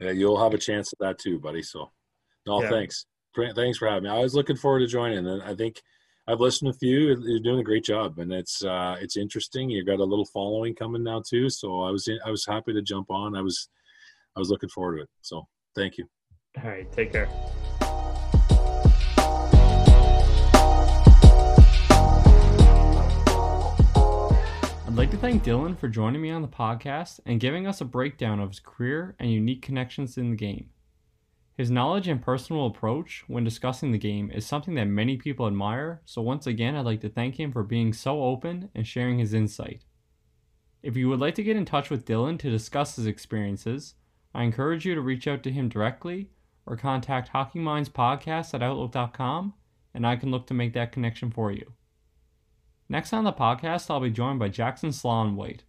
Yeah, you'll have a chance at that too, buddy. So, no, yeah. thanks. Thanks for having me. I was looking forward to joining, and I think I've listened to a few. You're doing a great job, and it's uh, it's interesting. You've got a little following coming now too. So I was in, I was happy to jump on. I was I was looking forward to it. So thank you. All right, take care. I'd like to thank Dylan for joining me on the podcast and giving us a breakdown of his career and unique connections in the game. His knowledge and personal approach when discussing the game is something that many people admire, so once again, I'd like to thank him for being so open and sharing his insight. If you would like to get in touch with Dylan to discuss his experiences, I encourage you to reach out to him directly or contact Hockey Minds Podcast at Outlook.com, and I can look to make that connection for you. Next on the podcast, I'll be joined by Jackson White,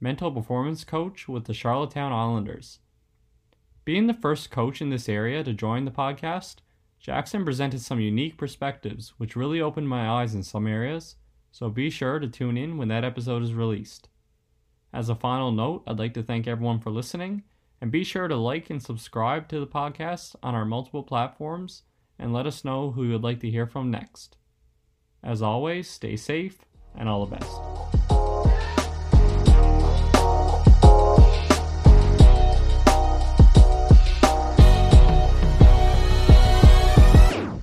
mental performance coach with the Charlottetown Islanders. Being the first coach in this area to join the podcast, Jackson presented some unique perspectives which really opened my eyes in some areas, so be sure to tune in when that episode is released. As a final note, I'd like to thank everyone for listening, and be sure to like and subscribe to the podcast on our multiple platforms and let us know who you would like to hear from next. As always, stay safe and all the best.